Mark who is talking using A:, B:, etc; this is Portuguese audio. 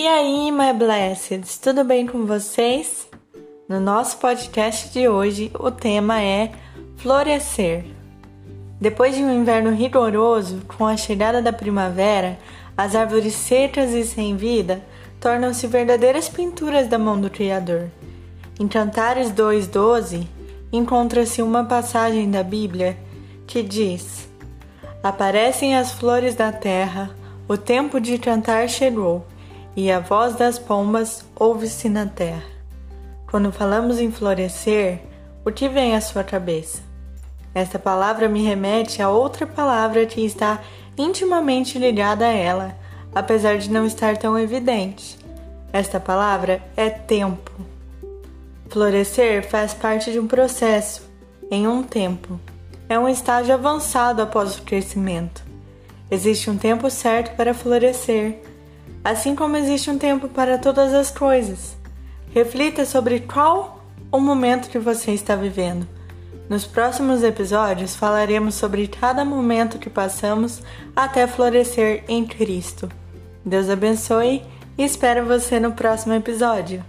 A: E aí, my blesseds, tudo bem com vocês? No nosso podcast de hoje, o tema é florescer. Depois de um inverno rigoroso, com a chegada da primavera, as árvores secas e sem vida tornam-se verdadeiras pinturas da mão do Criador. Em Cantares 2:12, encontra-se uma passagem da Bíblia que diz: Aparecem as flores da terra, o tempo de cantar chegou, e a voz das pombas ouve-se na terra. Quando falamos em florescer, o que vem à sua cabeça? Esta palavra me remete a outra palavra que está intimamente ligada a ela, apesar de não estar tão evidente. Esta palavra é tempo. Florescer faz parte de um processo, em um tempo. É um estágio avançado após o crescimento. Existe um tempo certo para florescer, assim como existe um tempo para todas as coisas. Reflita sobre qual o momento que você está vivendo. Nos próximos episódios falaremos sobre cada momento que passamos até florescer em Cristo. Deus abençoe e espero você no próximo episódio.